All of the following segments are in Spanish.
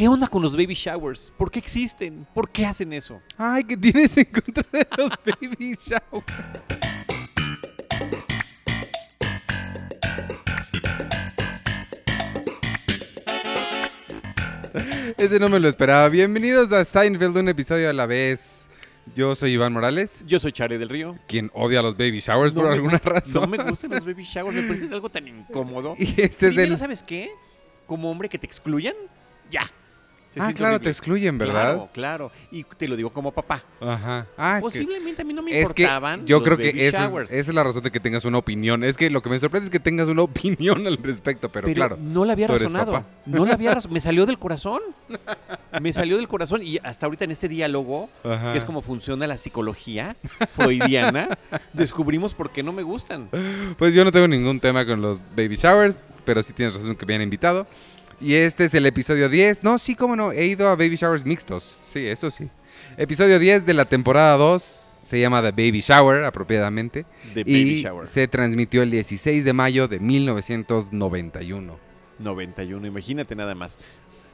¿Qué onda con los baby showers? ¿Por qué existen? ¿Por qué hacen eso? Ay, ¿qué tienes en contra de los baby showers? Ese no me lo esperaba. Bienvenidos a Seinfeld, un episodio a la vez. Yo soy Iván Morales, Yo soy Charlie del Río. quien odia los baby showers No por alguna gusta- razón. No me gustan los baby showers, me parece algo tan incómodo. Y este es el... ¿sabes qué? Como hombre que te excluyan, ya. Se Ah, claro, horrible. te excluyen, ¿verdad? Claro, claro. Y te lo digo como papá. Ajá. Ah, que- Posiblemente a mí no me Es que importaban yo los creo que esa es, showers. esa es la razón de que tengas una opinión. Es que lo que me sorprende es que tengas una opinión al respecto, pero, Pero claro. no la había razonado. No la había razonado. Me salió del corazón. Me salió del corazón. Y hasta ahorita en este diálogo, Ajá. que es como funciona la psicología freudiana, descubrimos por qué no me gustan. Pues yo no tengo ningún tema con los baby showers, pero sí tienes razón que me han invitado. Y este es el episodio 10. No, sí, cómo no. He ido a baby showers mixtos. Sí, eso sí. Episodio 10 de la temporada 2. Se llama The Baby Shower, apropiadamente. De y Baby Shower. se transmitió el 16 de mayo de 1991. 91, imagínate nada más.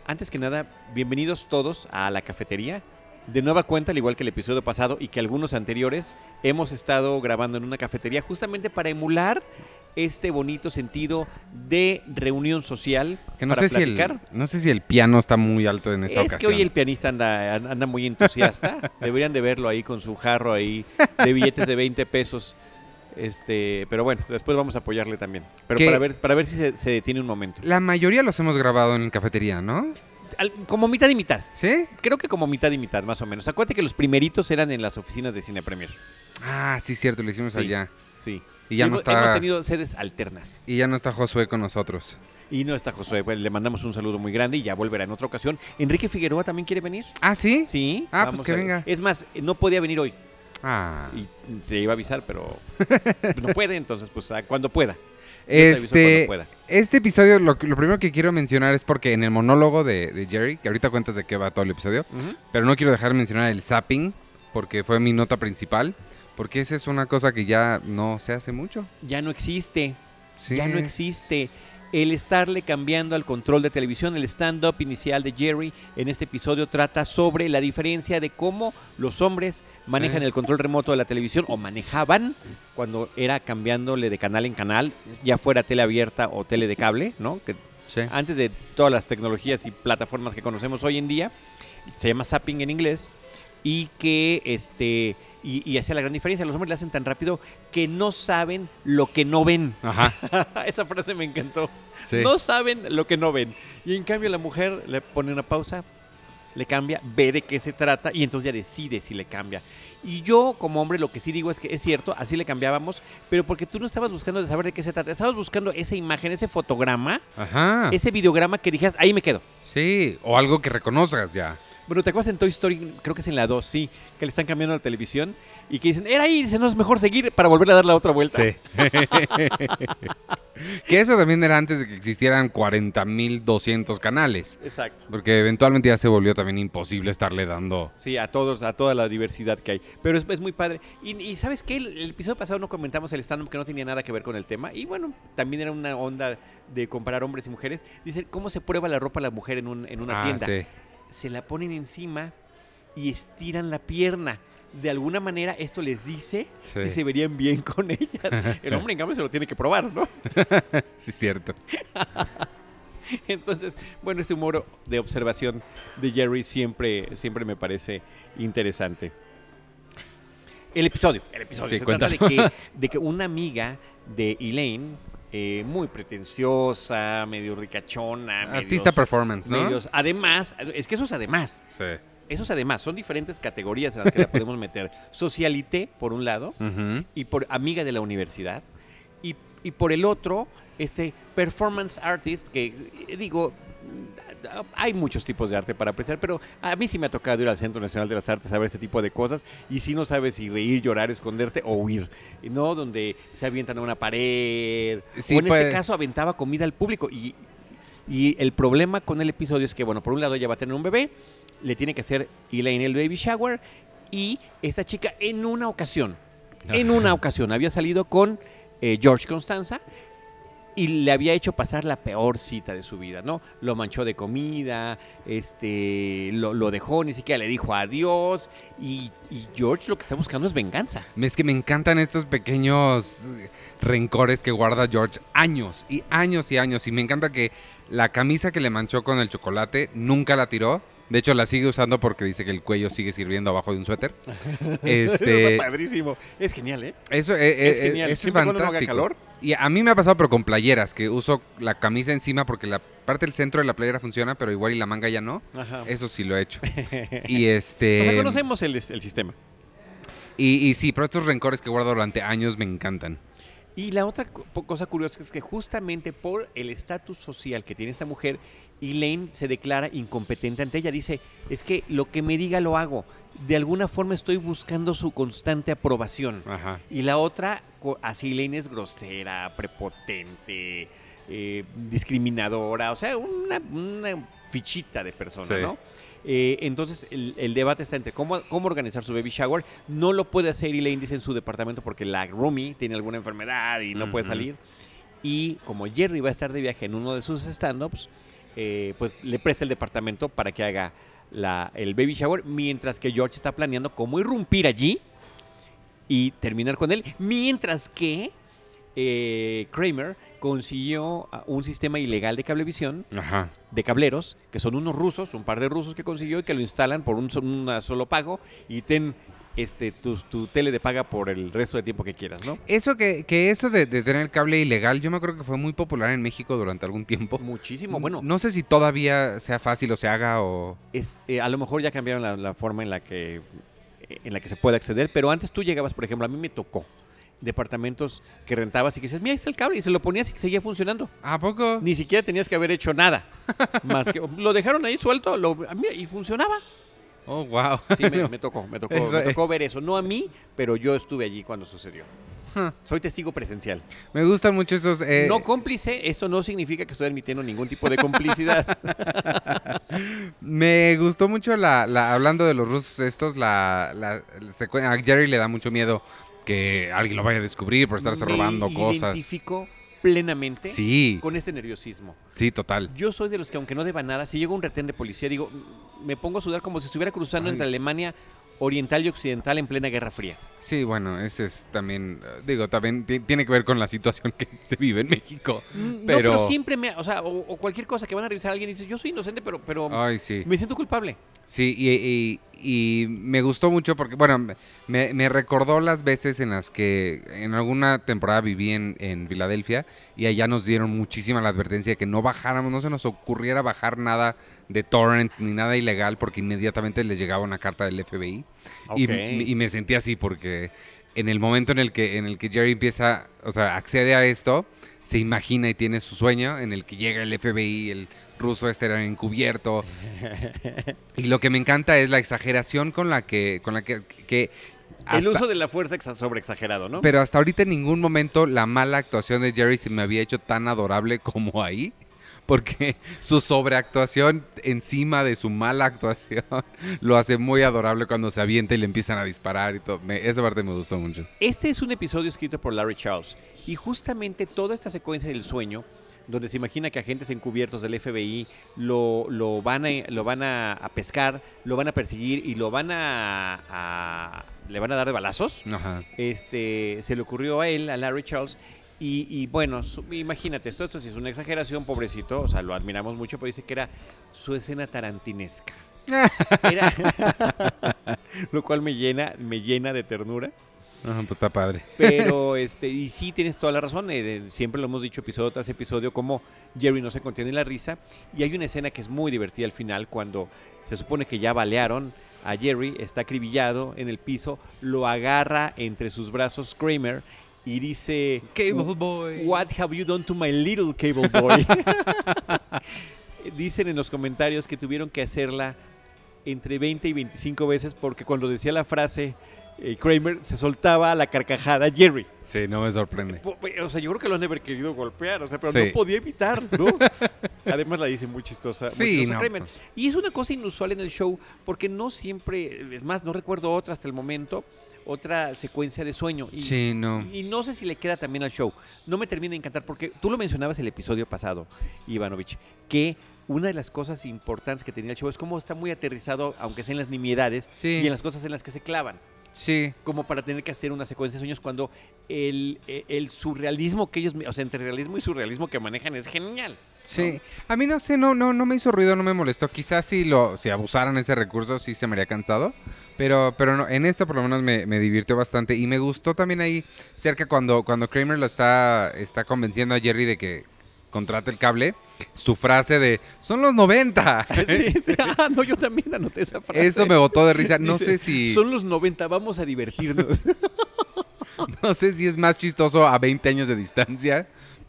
Antes que nada, bienvenidos todos a la cafetería. De nueva cuenta, al igual que el episodio pasado y que algunos anteriores, hemos estado grabando en una cafetería justamente para emular este bonito sentido de reunión social. Que no para sé, si el, platicar. no sé si el piano está muy alto en esta es ocasión. que hoy el pianista anda, anda muy entusiasta. Deberían de verlo ahí con su jarro ahí de billetes de 20 pesos. Este, pero bueno, después vamos a apoyarle también. Pero ¿Qué? para ver, para ver si se, se detiene un momento. La mayoría los hemos grabado en cafetería, ¿no? Al- como mitad y mitad. ¿Sí? Creo que como mitad y mitad, más o menos. Acuérdate que los primeritos eran en las oficinas de Cine Premier. Ah, sí, cierto, lo hicimos Sí. allá. Sí. Y ya no está- hemos tenido sedes alternas. Y ya no está Josué con nosotros. Y no está Josué. Pues, le mandamos un saludo muy grande y ya volverá en otra ocasión. Enrique Figueroa también quiere venir. Ah, ¿sí? Sí. Ah, pues que a- venga. Es más, no podía venir hoy. Ah. Y te iba a avisar, pero no puede. Entonces, pues ah, cuando pueda. Este, pueda. este episodio, lo, lo primero que quiero mencionar es porque en el monólogo de, de Jerry, que ahorita cuentas de qué va todo el episodio, pero no quiero dejar de mencionar el zapping, porque fue mi nota principal, porque esa es una cosa que ya no se hace mucho. Ya no existe. Sí, ya no existe. El estarle cambiando al control de televisión, el stand-up inicial de Jerry en este episodio trata sobre la diferencia de cómo los hombres manejan Sí. el control remoto de la televisión o manejaban cuando era cambiándole de canal en canal, ya fuera tele abierta o tele de cable, ¿no? Que Sí. antes de todas las tecnologías y plataformas que conocemos hoy en día, se llama zapping en inglés, y que este y, y hacía la gran diferencia. Los hombres le hacen tan rápido que no saben lo que no ven. Ajá. Esa frase me encantó. Sí. No saben lo que no ven. Y en cambio la mujer le pone una pausa, le cambia, ve de qué se trata y entonces ya decide si le cambia. Y yo como hombre lo que sí digo es que es cierto, así le cambiábamos, pero porque tú no estabas buscando de saber de qué se trata, estabas buscando esa imagen, ese fotograma, Ajá. ese videograma que dijeras, ahí me quedo. Sí, o algo que reconozcas ya. Bueno, ¿te acuerdas en Toy Story? Creo que es en la 2, sí, que le están cambiando la televisión y que dicen, era ahí, dice, no es mejor seguir para volver a dar la otra vuelta. que eso también era antes de que existieran 40.200 canales. Exacto. Porque eventualmente ya se volvió también imposible estarle dando. Sí, a todos, a toda la diversidad que hay. Pero es, es muy padre. Y, y ¿sabes qué? El, el episodio pasado no comentamos el stand-up que no tenía nada que ver con el tema. Y bueno, también era una onda de comparar hombres y mujeres. Dice, ¿cómo se prueba la ropa a la mujer en, un- en una Ah, tienda? sí. Se la ponen encima y estiran la pierna. De alguna manera esto les dice Sí. si se verían bien con ellas. El hombre en cambio se lo tiene que probar, ¿no? Sí, cierto. Entonces, bueno, este humor de observación de Jerry siempre, siempre me parece interesante. El episodio, el episodio. Sí, se trata de cuéntalo. que, de que una amiga de Elaine, eh, muy pretenciosa, medio ricachona, Artista medios- performance, ¿no? medios- además, es que eso es además, Sí. eso es además, son diferentes categorías en las que la podemos meter. Socialité, por un lado, y por amiga de la universidad y, y por el otro este performance artist que digo hay muchos tipos de arte para apreciar, pero a mí sí me ha tocado ir al Centro Nacional de las Artes a ver este tipo de cosas y si no sabes si reír, llorar, esconderte o huir, ¿no? Donde se avientan a una pared Sí, o en este caso aventaba comida al público y, y el problema con el episodio es que, bueno, por un lado ella va a tener un bebé, le tiene que hacer Elaine el baby shower y esta chica en una ocasión, en una ocasión había salido con eh, George Constanza y le había hecho pasar la peor cita de su vida, ¿no? Lo manchó de comida, este, lo, lo dejó, ni siquiera le dijo adiós. Y, y George lo que está buscando es venganza. Es que me encantan estos pequeños rencores que guarda George años y años y años. Y me encanta que la camisa que le manchó con el chocolate nunca la tiró. De hecho, la sigue usando porque dice que el cuello sigue sirviendo abajo de un suéter. Este, Está padrísimo. Es genial, ¿eh? eso eh, eh, Es genial. eso es no haga fantástico. calor. Y a mí me ha pasado, pero con playeras, que uso la camisa encima porque la parte del centro de la playera funciona, pero igual y la manga ya no. Ajá. Eso sí lo he hecho. y O este. sea, conocemos el, el sistema. Y, y sí, pero estos rencores que guardo durante años me encantan. Y la otra cosa curiosa es que justamente por el estatus social que tiene esta mujer, Elaine se declara incompetente ante ella. Dice, es que lo que me diga lo hago. De alguna forma estoy buscando su constante aprobación. Ajá. Y la otra, así Elaine es grosera, prepotente, eh, discriminadora, o sea, una, una fichita de persona, Sí. ¿no? Eh, entonces el, el debate está entre cómo, cómo organizar su baby shower. No lo puede hacer Elaine, dice en su departamento, porque la roomie tiene alguna enfermedad y no puede salir. Y como Jerry va a estar de viaje en uno de sus stand-ups, eh, pues le presta el departamento para que haga la, el baby shower, mientras que George está planeando cómo irrumpir allí y terminar con él, mientras que eh, Kramer consiguió ah, un sistema ilegal de cablevisión, Ajá. de cableros, que son unos rusos, un par de rusos que consiguió y que lo instalan por un, una solo pago y ten este tu, tu tele de paga por el resto del tiempo que quieras, ¿no? Eso que, que eso de, de tener cable ilegal, yo me acuerdo que fue muy popular en México durante algún tiempo. Muchísimo, bueno, No sé si todavía sea fácil o se haga o... es, eh, a lo mejor ya cambiaron la, la forma en la que en la que se puede acceder, pero antes tú llegabas, por ejemplo, a mí me tocó departamentos que rentabas y que dices, mira, ahí está el cable, y se lo ponías y seguía funcionando. ¿A poco? Ni siquiera tenías que haber hecho nada. Más que lo dejaron ahí suelto lo, y funcionaba. Oh, wow. Sí, me, me tocó, me tocó, Eso, me tocó ver eso. No a mí, pero yo estuve allí cuando sucedió. Huh. Soy testigo presencial. Me gustan mucho esos... eh, no cómplice, esto no significa que estoy admitiendo ningún tipo de complicidad. Me gustó mucho la, la- hablando de los rusos estos, la, la, el secue- a Jerry le da mucho miedo que alguien lo vaya a descubrir por estarse Me robando cosas. identifico plenamente Sí, con este nerviosismo. sí, total. Yo soy de los que aunque no deba nada, si llega un retén de policía, digo, me pongo a sudar como si estuviera cruzando Ay. entre Alemania oriental y occidental en plena Guerra Fría. Sí, bueno, ese es también, eh, digo, también ti- tiene que ver con la situación que se vive en México. Mm, Pero- No, pero siempre me, o sea, o, o cualquier cosa que van a revisar a alguien y dice, yo soy inocente, pero, pero Ay, sí. me siento culpable. Sí, y, y- y me gustó mucho porque, bueno, me, me recordó las veces en las que en alguna temporada viví en, en Filadelfia y allá nos dieron muchísima la advertencia de que no bajáramos, no se nos ocurriera bajar nada de torrent ni nada ilegal porque inmediatamente les llegaba una carta del FBI. Y, y me sentí así porque en el momento en el que en el que Jerry empieza, o sea, accede a esto, se imagina y tiene su sueño en el que llega el FBI, el ruso este era encubierto. y lo que me encanta es la exageración con la que con la que, que el uso de la fuerza exa- sobreexagerado, ¿no? pero hasta ahorita en ningún momento la mala actuación de Jerry se me había hecho tan adorable como ahí. Porque su sobreactuación encima de su mala actuación lo hace muy adorable cuando se avienta y le empiezan a disparar y todo. Me- esa parte me gustó mucho. Este es un episodio escrito por Larry Charles y justamente toda esta secuencia del sueño, donde se imagina que agentes encubiertos del FBI lo, lo van, a, lo van a, a pescar, lo van a perseguir y lo van a, a- le van a dar de balazos. Ajá. Este, se le ocurrió a él, a Larry Charles, y, y bueno, su- imagínate, esto, esto sí es una exageración, pobrecito, o sea, lo admiramos mucho, pero dice que era su escena tarantinesca. Era- lo cual me llena, me llena de ternura. Pues está padre. Pero, este, y sí tienes toda la razón. eh, siempre lo hemos dicho episodio tras episodio, como Jerry no se contiene en la risa. Y hay una escena que es muy divertida al final, cuando se supone que ya balearon a Jerry, está acribillado en el piso, lo agarra entre sus brazos Kramer y dice: Cable Boy. What have you done to my little cable boy? Dicen en los comentarios que tuvieron que hacerla entre 20 y 25 veces porque cuando decía la frase eh, Kramer se soltaba a la carcajada Jerry. Sí, no me sorprende. O sea, yo creo que lo han de haber querido golpear, o sea, pero Sí. no podía evitar, ¿no? Además la dice muy chistosa, muy Sí, chistosa no, Kramer. pues. Y es una cosa inusual en el show, porque no siempre, es más, no recuerdo otra hasta el momento, otra secuencia de sueño. Y, Sí, no. y no sé si le queda también al show. No me termina de encantar, porque tú lo mencionabas el episodio pasado, Ivanovich, que una de las cosas importantes que tenía el show es cómo está muy aterrizado, aunque sea en las nimiedades, Sí. y en las cosas en las que se clavan Sí, como para tener que hacer una secuencia de sueños cuando el, eh, el surrealismo que ellos, o sea, entre realismo y surrealismo que manejan es genial. sí. A mí no sé, no, no, no me hizo ruido, no me molestó. Quizás si lo, si abusaran ese recurso sí se me haría cansado. Pero, pero no, en esta por lo menos me, me divirtió bastante. Y me gustó también ahí cerca cuando, cuando Kramer lo está, está convenciendo a Jerry de que contrate el cable. Su frase de son los 90. ah, no, yo también anoté esa frase. Eso me botó de risa. No Dice, sé si. Son los 90, vamos a divertirnos. No sé si es más chistoso a 20 años de distancia.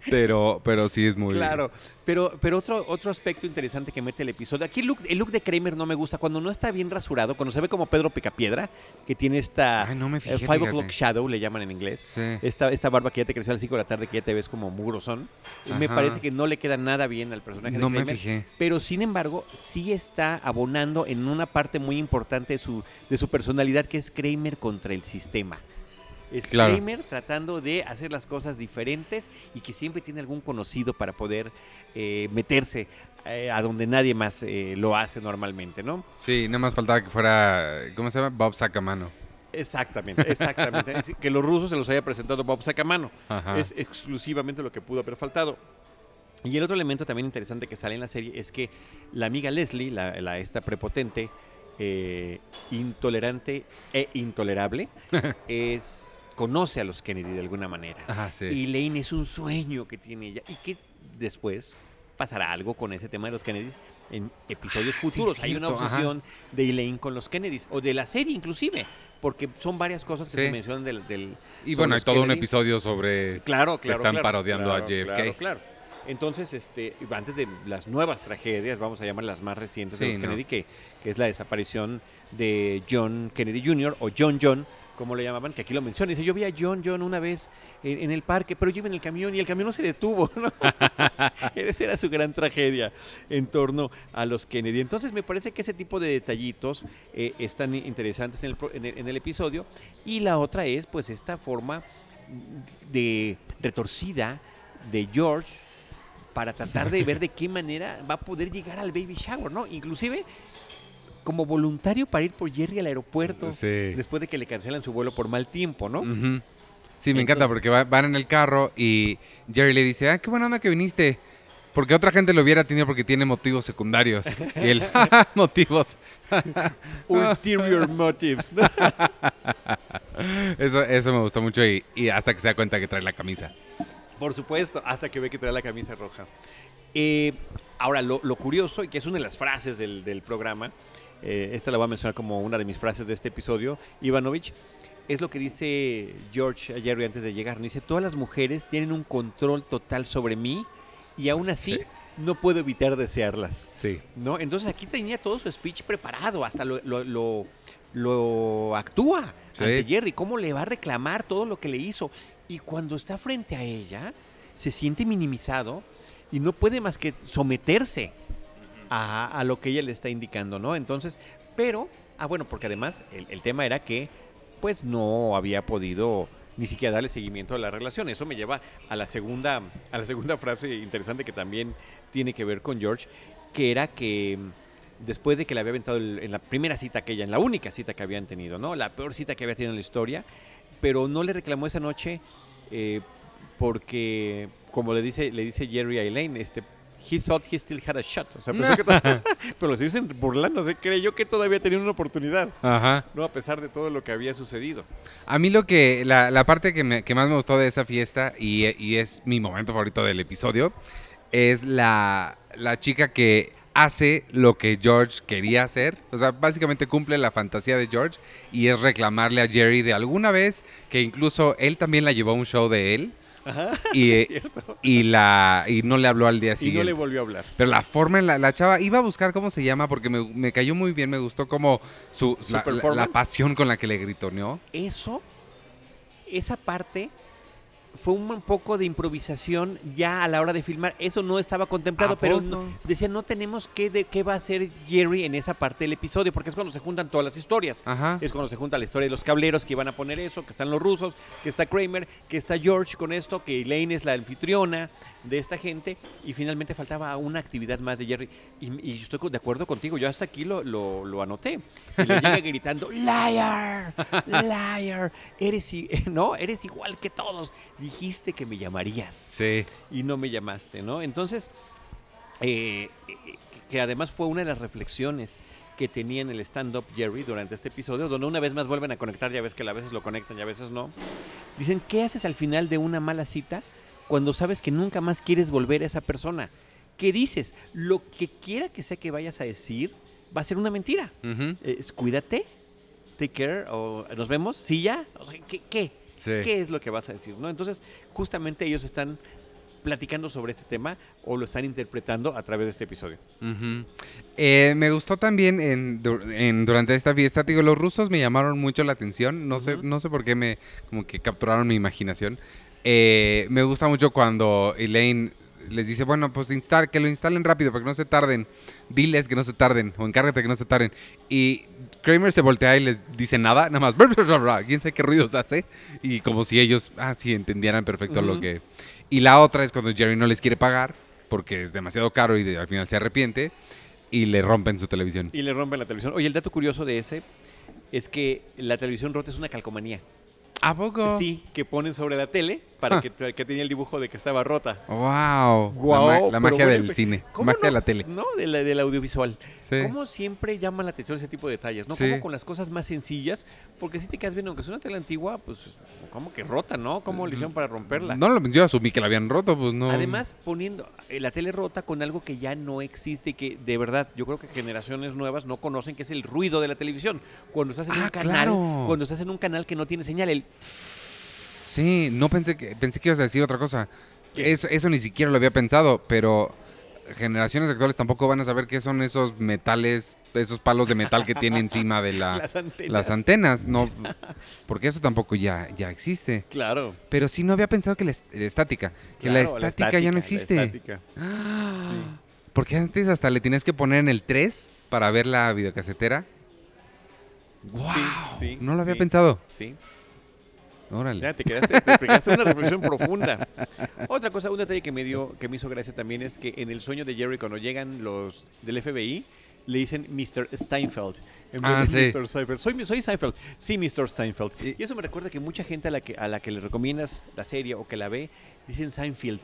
Pero, pero sí es muy. claro, pero, pero otro, otro aspecto interesante que mete el episodio. Aquí el look, el look de Kramer no me gusta. Cuando no está bien rasurado, cuando se ve como Pedro Picapiedra, que tiene esta Ay, no me eh, fijé. Five fíjate. O'Clock Shadow, le llaman en inglés. Sí. Esta, esta barba que ya te creció a las 5 de la tarde, que ya te ves como mugrosón. Me Ajá. parece que no le queda nada bien al personaje No de me Kramer. fijé. Pero sin embargo, sí está abonando en una parte muy importante de su, de su personalidad, que es Kramer contra el sistema. Es Claro. Tratando de hacer las cosas diferentes y que siempre tiene algún conocido para poder eh, meterse eh, a donde nadie más eh, lo hace normalmente, ¿no? Sí, nada más faltaba que fuera. ¿Cómo se llama? Bob Sacamano. Exactamente, exactamente. Que los rusos se los haya presentado Bob Sacamano. Ajá. Es exclusivamente lo que pudo haber faltado. Y el otro elemento también interesante que sale en la serie es que la amiga Leslie, la, la- esta prepotente, eh, intolerante e intolerable, es, conoce a los Kennedy de alguna manera. Ajá, sí. Y Lane es un sueño que tiene ella y que después pasará algo con ese tema de los Kennedys en episodios Ah, sí, futuros. Hay una ajá. obsesión de Elaine con los Kennedys o de la serie inclusive, porque son varias cosas que Sí. se mencionan del... del y bueno, hay todo un episodio sobre. Claro, claro. están claro, parodiando a JFK. Claro, claro. Entonces, este, antes de las nuevas tragedias, vamos a llamar las más recientes de los no. Kennedy, que, que es la desaparición de John Kennedy Jr. o John John, como lo llamaban, que aquí lo menciona. Dice, yo vi a John John una vez en, en el parque, pero yo iba en el camión y el camión no se detuvo. ¿no? Esa era su gran tragedia en torno a los Kennedy. Entonces, me parece que ese tipo de detallitos eh, están interesantes en el, en el- en el episodio. Y la otra es, pues, esta forma de retorcida de George para tratar de ver de qué manera va a poder llegar al baby shower, ¿no? Inclusive como voluntario para ir por Jerry al aeropuerto Sí. después de que le cancelan su vuelo por mal tiempo, ¿no? Sí, me encanta porque va- van en el carro y Jerry le dice, ah, qué buena onda que viniste. Porque otra gente lo hubiera tenido porque tiene motivos secundarios. Y él, "Ja, ja, motivos. Ulterior motives. Eso, eso me gustó mucho y, y hasta que se da cuenta que trae la camisa. Por supuesto, hasta que ve que trae la camisa roja. Eh, ahora, lo, lo curioso, y que es una de las frases del, del programa, eh, esta la voy a mencionar como una de mis frases de este episodio, Ivanovich, es lo que dice George a Jerry antes de llegar. ¿no? Dice, todas las mujeres tienen un control total sobre mí y aún así Sí. no puedo evitar desearlas. Sí. ¿no? Entonces aquí tenía todo su speech preparado, hasta lo, lo, lo- lo actúa Sí. ante Jerry, cómo le va a reclamar todo lo que le hizo. Y cuando está frente a ella, se siente minimizado y no puede más que someterse a, a lo que ella le está indicando, ¿no? Entonces, pero, ah, bueno, porque además el, el tema era que, pues, no había podido ni siquiera darle seguimiento a la relación. Eso me lleva a la segunda, a la segunda frase interesante que también tiene que ver con George, que era que mm, después de que le había aventado el- en la primera cita aquella, en la única cita que habían tenido, ¿no? La peor cita que había tenido en la historia, pero no le reclamó esa noche eh, porque, como le dice, le dice Jerry a Elaine, este, he thought he still had a shot. O sea, pensó que pero lo dicen burlando, se creyó que todavía tenía una oportunidad, Ajá. ¿no? A pesar de todo lo que había sucedido. A mí lo que, la, la parte que, me- que más me gustó de esa fiesta y, y es mi momento favorito del episodio, es la, la chica que hace lo que George quería hacer. O sea, básicamente cumple la fantasía de George y es reclamarle a Jerry de alguna vez que incluso él también la llevó a un show de él. y, eh, cierto. y, la, y no le habló al día Y no siguiente. le volvió a hablar. Pero la forma en la, la chava, iba a buscar cómo se llama porque me, me cayó muy bien, me gustó como su, ¿Su la, la pasión con la que le gritoneó. Eso, esa parte fue un poco de improvisación ya a la hora de filmar. Eso no estaba contemplado, ¿A pero no- decían, no tenemos qué, de, qué va a hacer Jerry en esa parte del episodio, porque es cuando se juntan todas las historias. Ajá. Es cuando se junta la historia de los cableros que iban a poner eso, que están los rusos, que está Kramer, que está George con esto, que Elaine es la anfitriona de esta gente y finalmente faltaba una actividad más de Jerry. Y, y estoy de acuerdo contigo, yo hasta aquí lo, lo- lo anoté. Y le llega gritando, liar, liar, eres, no, eres igual que todos, dijiste que me llamarías Sí. y no me llamaste, ¿no? Entonces, eh, eh, que además fue una de las reflexiones que tenía en el stand-up Jerry durante este episodio, donde una vez más vuelven a conectar, ya ves que a veces lo conectan y a veces no. Dicen, ¿qué haces al final de una mala cita cuando sabes que nunca más quieres volver a esa persona? ¿Qué dices? Lo que quiera que sea que vayas a decir va a ser una mentira. Ujú. Es, cuídate, take care, o nos vemos, sí ya. O sea, ¿qué? qué? Sí. ¿Qué es lo que vas a decir? ¿no? Entonces, justamente ellos están platicando sobre este tema o lo están interpretando a través de este episodio. Eh, me gustó también en, dur- en- durante esta fiesta, digo, los rusos me llamaron mucho la atención, no sé, no sé por qué me como que capturaron mi imaginación. Eh, me gusta mucho cuando Elaine les dice, bueno, pues instal, que lo instalen rápido para que no se tarden, diles que no se tarden o encárgate que no se tarden. Y Kramer se voltea y les dice nada, nada más, quién sabe qué ruidos hace y como si ellos, ah, sí, entendieran perfecto lo que... Y la otra es cuando Jerry no les quiere pagar porque es demasiado caro y de- al final se arrepiente y le rompen su televisión. Y le rompen la televisión. Oye, el dato curioso de ese es que la televisión rota es una calcomanía. ¿A poco? Sí, que ponen sobre la tele para Ah. que, que tenía el dibujo de que estaba rota. Wow. Guau, la, ma- la magia bueno, del cine. ¿Cómo Magia de la tele. No, de la- del audiovisual. Sí. ¿Cómo siempre llama la atención ese tipo de detalles? ¿no? Sí. Como con las cosas más sencillas, porque si te quedas viendo, aunque es una tele antigua, pues como que rota, ¿no? ¿Cómo le hicieron para romperla? No, lo- yo asumí que la habían roto, pues no. Además, poniendo eh, la tele rota con algo que ya no existe y que de verdad yo creo que generaciones nuevas no conocen, que es el ruido de la televisión. Cuando estás en Ah, un canal, claro. cuando estás en un canal que no tiene señal, el Sí, no pensé que pensé que ibas a decir otra cosa. Eso, eso ni siquiera lo había pensado, pero generaciones actuales tampoco van a saber qué son esos metales, esos palos de metal que tiene encima de la, las antenas. las antenas, no, porque eso tampoco ya, ya existe. Claro. Pero sí no había pensado que la, est- la estática, que la, estática ya no la existe. estática. ¡Ah! Sí. Porque antes hasta le tenías que poner en el 3 para ver la videocasetera. ¡Wow! sí, no lo había pensado. Sí. Órale. Ya te quedaste, te pegaste una reflexión profunda. Otra cosa, un detalle que me dio, que me hizo gracia también es que en el sueño de Jerry cuando llegan los del FBI le dicen Mr. Steinfeld en vez Ah, de sí. Mr. Seinfeld. Soy, soy Seinfeld. Sí, Mr. Steinfeld. Y- Y eso me recuerda que mucha gente a la que a la que le recomiendas la serie o que la ve dicen Seinfeld.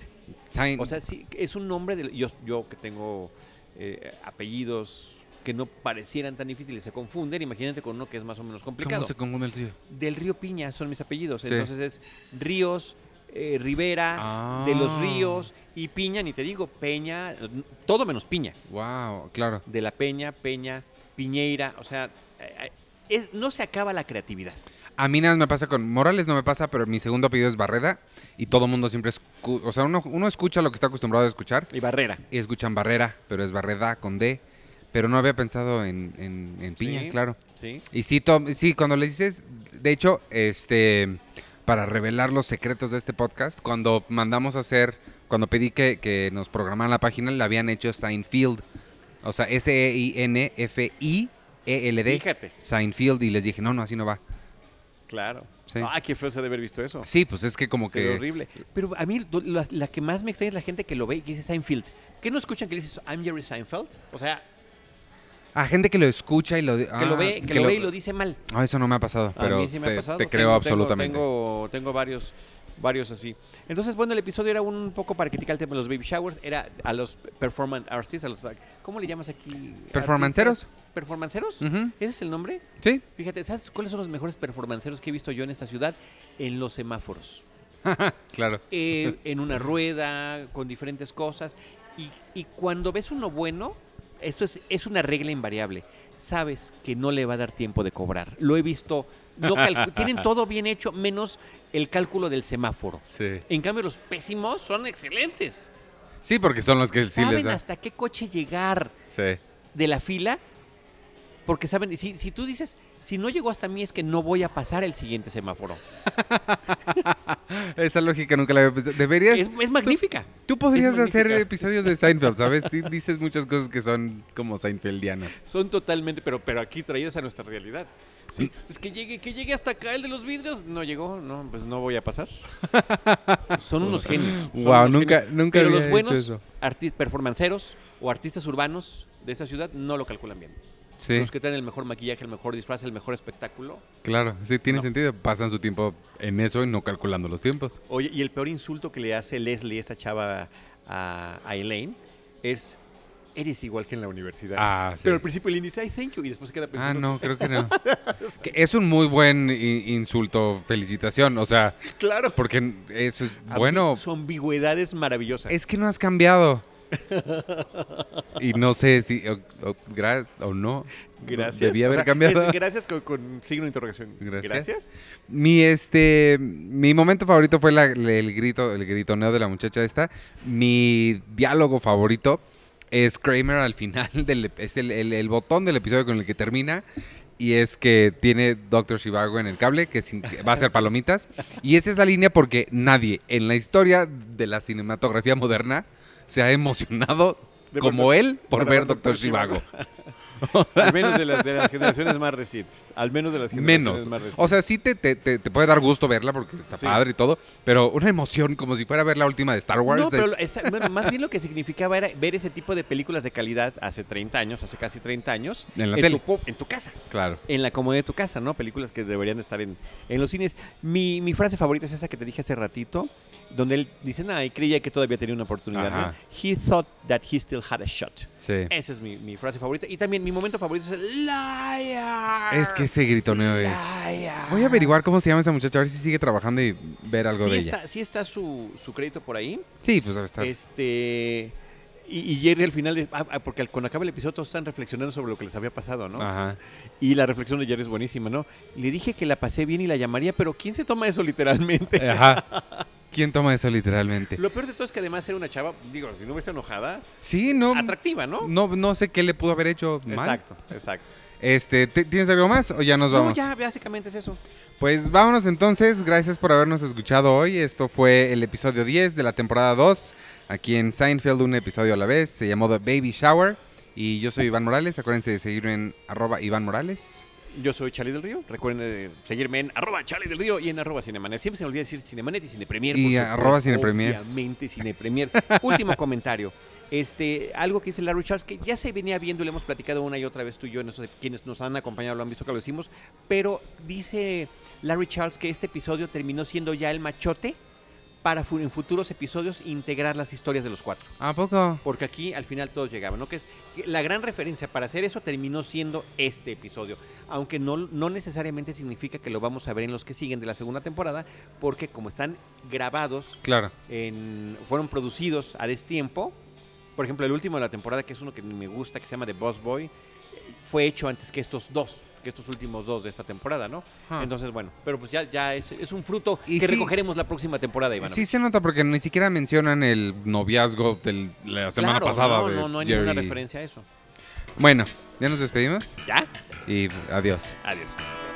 Sain- O sea, sí, es un nombre de yo yo que tengo eh, apellidos que no parecieran tan difíciles se confunden. Imagínate con uno que es más o menos complicado ¿Cómo se confunde el tuyo? del río Piña son mis apellidos. Sí. Entonces es Ríos, eh, Rivera, de los Ah. Ríos y Piña, ni te digo, Peña, todo menos Piña. Wow, claro. De la Peña, Peña, Piñeira, o sea, eh, eh, es- no se acaba la creatividad. A mí nada más me pasa con Morales, no me pasa, pero mi segundo apellido es Barreda y todo mundo siempre escu- o sea, uno, uno escucha lo que está acostumbrado a escuchar Y Barrera. y escuchan Barrera, pero es Barreda con D, pero no había pensado en, en- en Piña, Sí. claro. ¿Sí? Y sí, to- sí, cuando le dices, de hecho, este, para revelar los secretos de este podcast, cuando mandamos a hacer, cuando pedí que, que nos programaran la página, le habían hecho Seinfeld, o sea, S-E-I-N-F-I-E-L-D, Fíjate. Seinfeld, y les dije, no, no, así no va. Claro. Sí. Ah, qué feo se de haber visto eso. Sí, pues es que como Se que... horrible. Pero a mí la, la que más me extraña es la gente que lo ve y que dice Seinfeld. ¿Qué no escuchan que dice I'm Jerry Seinfeld? O sea, A gente que lo escucha y lo... que ah, lo ve, que lo ve y lo dice mal. Ah, eso no me ha pasado, pero a mí sí me te, ha pasado. te creo Tengo- absolutamente. Tengo, tengo varios, varios así. Entonces, bueno, el episodio era un poco para criticar el tema de los baby showers. Era a los performance artists, a los, ¿cómo le llamas aquí? ¿Performanceros? ¿Performanceros? ¿Ese es el nombre? Sí, Fíjate, ¿sabes cuáles son los mejores performanceros que he visto yo en esta ciudad? En los semáforos. claro. Eh, en una rueda, con diferentes cosas. Y, y cuando ves uno bueno, esto es, es una regla invariable. Sabes que no le va a dar tiempo de cobrar. Lo he visto. No tienen todo bien hecho, menos el cálculo del semáforo. Sí. En cambio, los pésimos son excelentes. Sí, porque son los que sí les Saben da. hasta qué coche llegar Sí. de la fila. Porque saben, si, si tú dices, si no llegó hasta mí es que no voy a pasar el siguiente semáforo. Esa lógica nunca la había pensado. Deberías. Es, es magnífica. Tú podrías es hacer magnífica. episodios de Seinfeld, ¿sabes? Sí, dices muchas cosas que son como Seinfeldianas. Son totalmente, pero, pero aquí traídas a nuestra realidad. Sí. Es que llegue, que llegue hasta acá el de los vidrios. No llegó, no, pues no voy a pasar. Son unos genios. son Wow, unos nunca, genios. nunca Pero había los buenos performanceros o artistas urbanos de esa ciudad no lo calculan bien. Sí, Los que traen el mejor maquillaje, el mejor disfraz, el mejor espectáculo. claro, sí, tiene No. sentido. Pasan su tiempo en eso y no calculando los tiempos. Oye, y el peor insulto que le hace Leslie, esa chava, a, a Elaine, es, eres igual que en la universidad. Ah, sí. Pero al principio Elaine dice, ay, thank you, y después se queda Ah, pensando. no, creo que no. Que es un muy buen insulto, felicitación. O sea, Claro. porque eso es bueno. Su ambigüedad es maravillosa. Es que no has cambiado. Y no sé si o, o gra- o no. Gracias. Debí O haber sea, cambiado. es gracias con, con signo de interrogación. Gracias. Gracias. Mi este mi momento favorito fue la- el grito, el gritoneo de la muchacha esta. Mi diálogo favorito es Kramer al final del es el, el- el botón del episodio con el que termina. Y es que tiene Doctor Shivago en el cable, que, va a hacer palomitas. Y esa es la línea porque nadie en la historia de la cinematografía moderna se ha emocionado como él por ver Doctor. Shivago. Al menos de las, de las generaciones más recientes. Al menos de las generaciones Menos. más recientes. O sea, sí te, te, te- te puede dar gusto verla porque está Sí. padre y todo, pero una emoción como si fuera a ver la última de Star Wars. No, pero es- esa- bueno, más bien lo que significaba era ver ese tipo de películas de calidad hace 30 años, hace casi 30 años, En la tu, tele. po- en tu casa, Claro. en la comodidad de tu casa, ¿no? Películas que deberían de estar en, en los cines. Mi, mi frase favorita es esa que te dije hace ratito, donde él dice, nada, y creía que todavía tenía una oportunidad, ¿no? He thought that he still had a shot. Sí. Esa es mi, mi frase favorita. Y también mi momento favorito es el liar. Es que ese gritoneo es. Liar. Voy a averiguar cómo se llama esa muchacha, a ver si sigue trabajando y ver algo sí de está, ella. Sí está su, su crédito por ahí. Sí, pues debe estar. Este. Y, y Jerry al final, de- ah, ah, porque cuando acaba el episodio todos están reflexionando sobre lo que les había pasado, ¿no? Ajá. Y la reflexión de Jerry es buenísima, ¿no? Le dije que la pasé bien y la llamaría, pero ¿quién se toma eso literalmente? Ajá. ¿Quién toma eso literalmente? Lo peor de todo es que además era una chava, digo, si no hubiese enojada, Sí, no. atractiva, ¿no? No, no sé qué le pudo haber hecho mal. Exacto, exacto. Este, ¿te- ¿Tienes algo más o ya nos No, vamos? ya, básicamente es eso. Pues vámonos entonces, gracias por habernos escuchado hoy. Esto fue el episodio 10 de la temporada 2, aquí en Seinfeld, un episodio a la vez. Se llamó The Baby Shower. Y yo soy Iván Morales, acuérdense de seguirme en arroba Iván Morales. Yo soy Charlie del Río. Recuerden eh, seguirme en arroba Charlie del Río y en arroba Cinemanet. Siempre se me olvida decir Cinemanet y Cinepremier. Y arroba Cinepremier. Obviamente Cinepremier. Último comentario. Este, algo que dice Larry Charles, que ya se venía viendo y le hemos platicado una y otra vez tú y yo, en eso, quienes nos han acompañado lo han visto que lo hicimos, pero dice Larry Charles que este episodio terminó siendo ya el machote para en futuros episodios integrar las historias de los cuatro. ¿A poco? Porque aquí al final todos llegaban, ¿no? Que es la gran referencia para hacer eso terminó siendo este episodio. Aunque no, no necesariamente significa que lo vamos a ver en los que siguen de la segunda temporada, porque como están grabados, Claro. en, fueron producidos a destiempo. Por ejemplo, el último de la temporada, que es uno que me gusta, que se llama The Boss Boy, fue hecho antes que estos dos, que estos últimos dos de esta temporada, ¿no? Entonces, bueno, pero pues ya, ya es, es un fruto Y que sí- recogeremos la próxima temporada, Iván. Sí se nota porque ni siquiera mencionan el noviazgo de la semana Claro, pasada. No, de no, no hay Jerry. ninguna referencia a eso. Bueno, ya nos despedimos ¿Ya? y adiós. Adiós.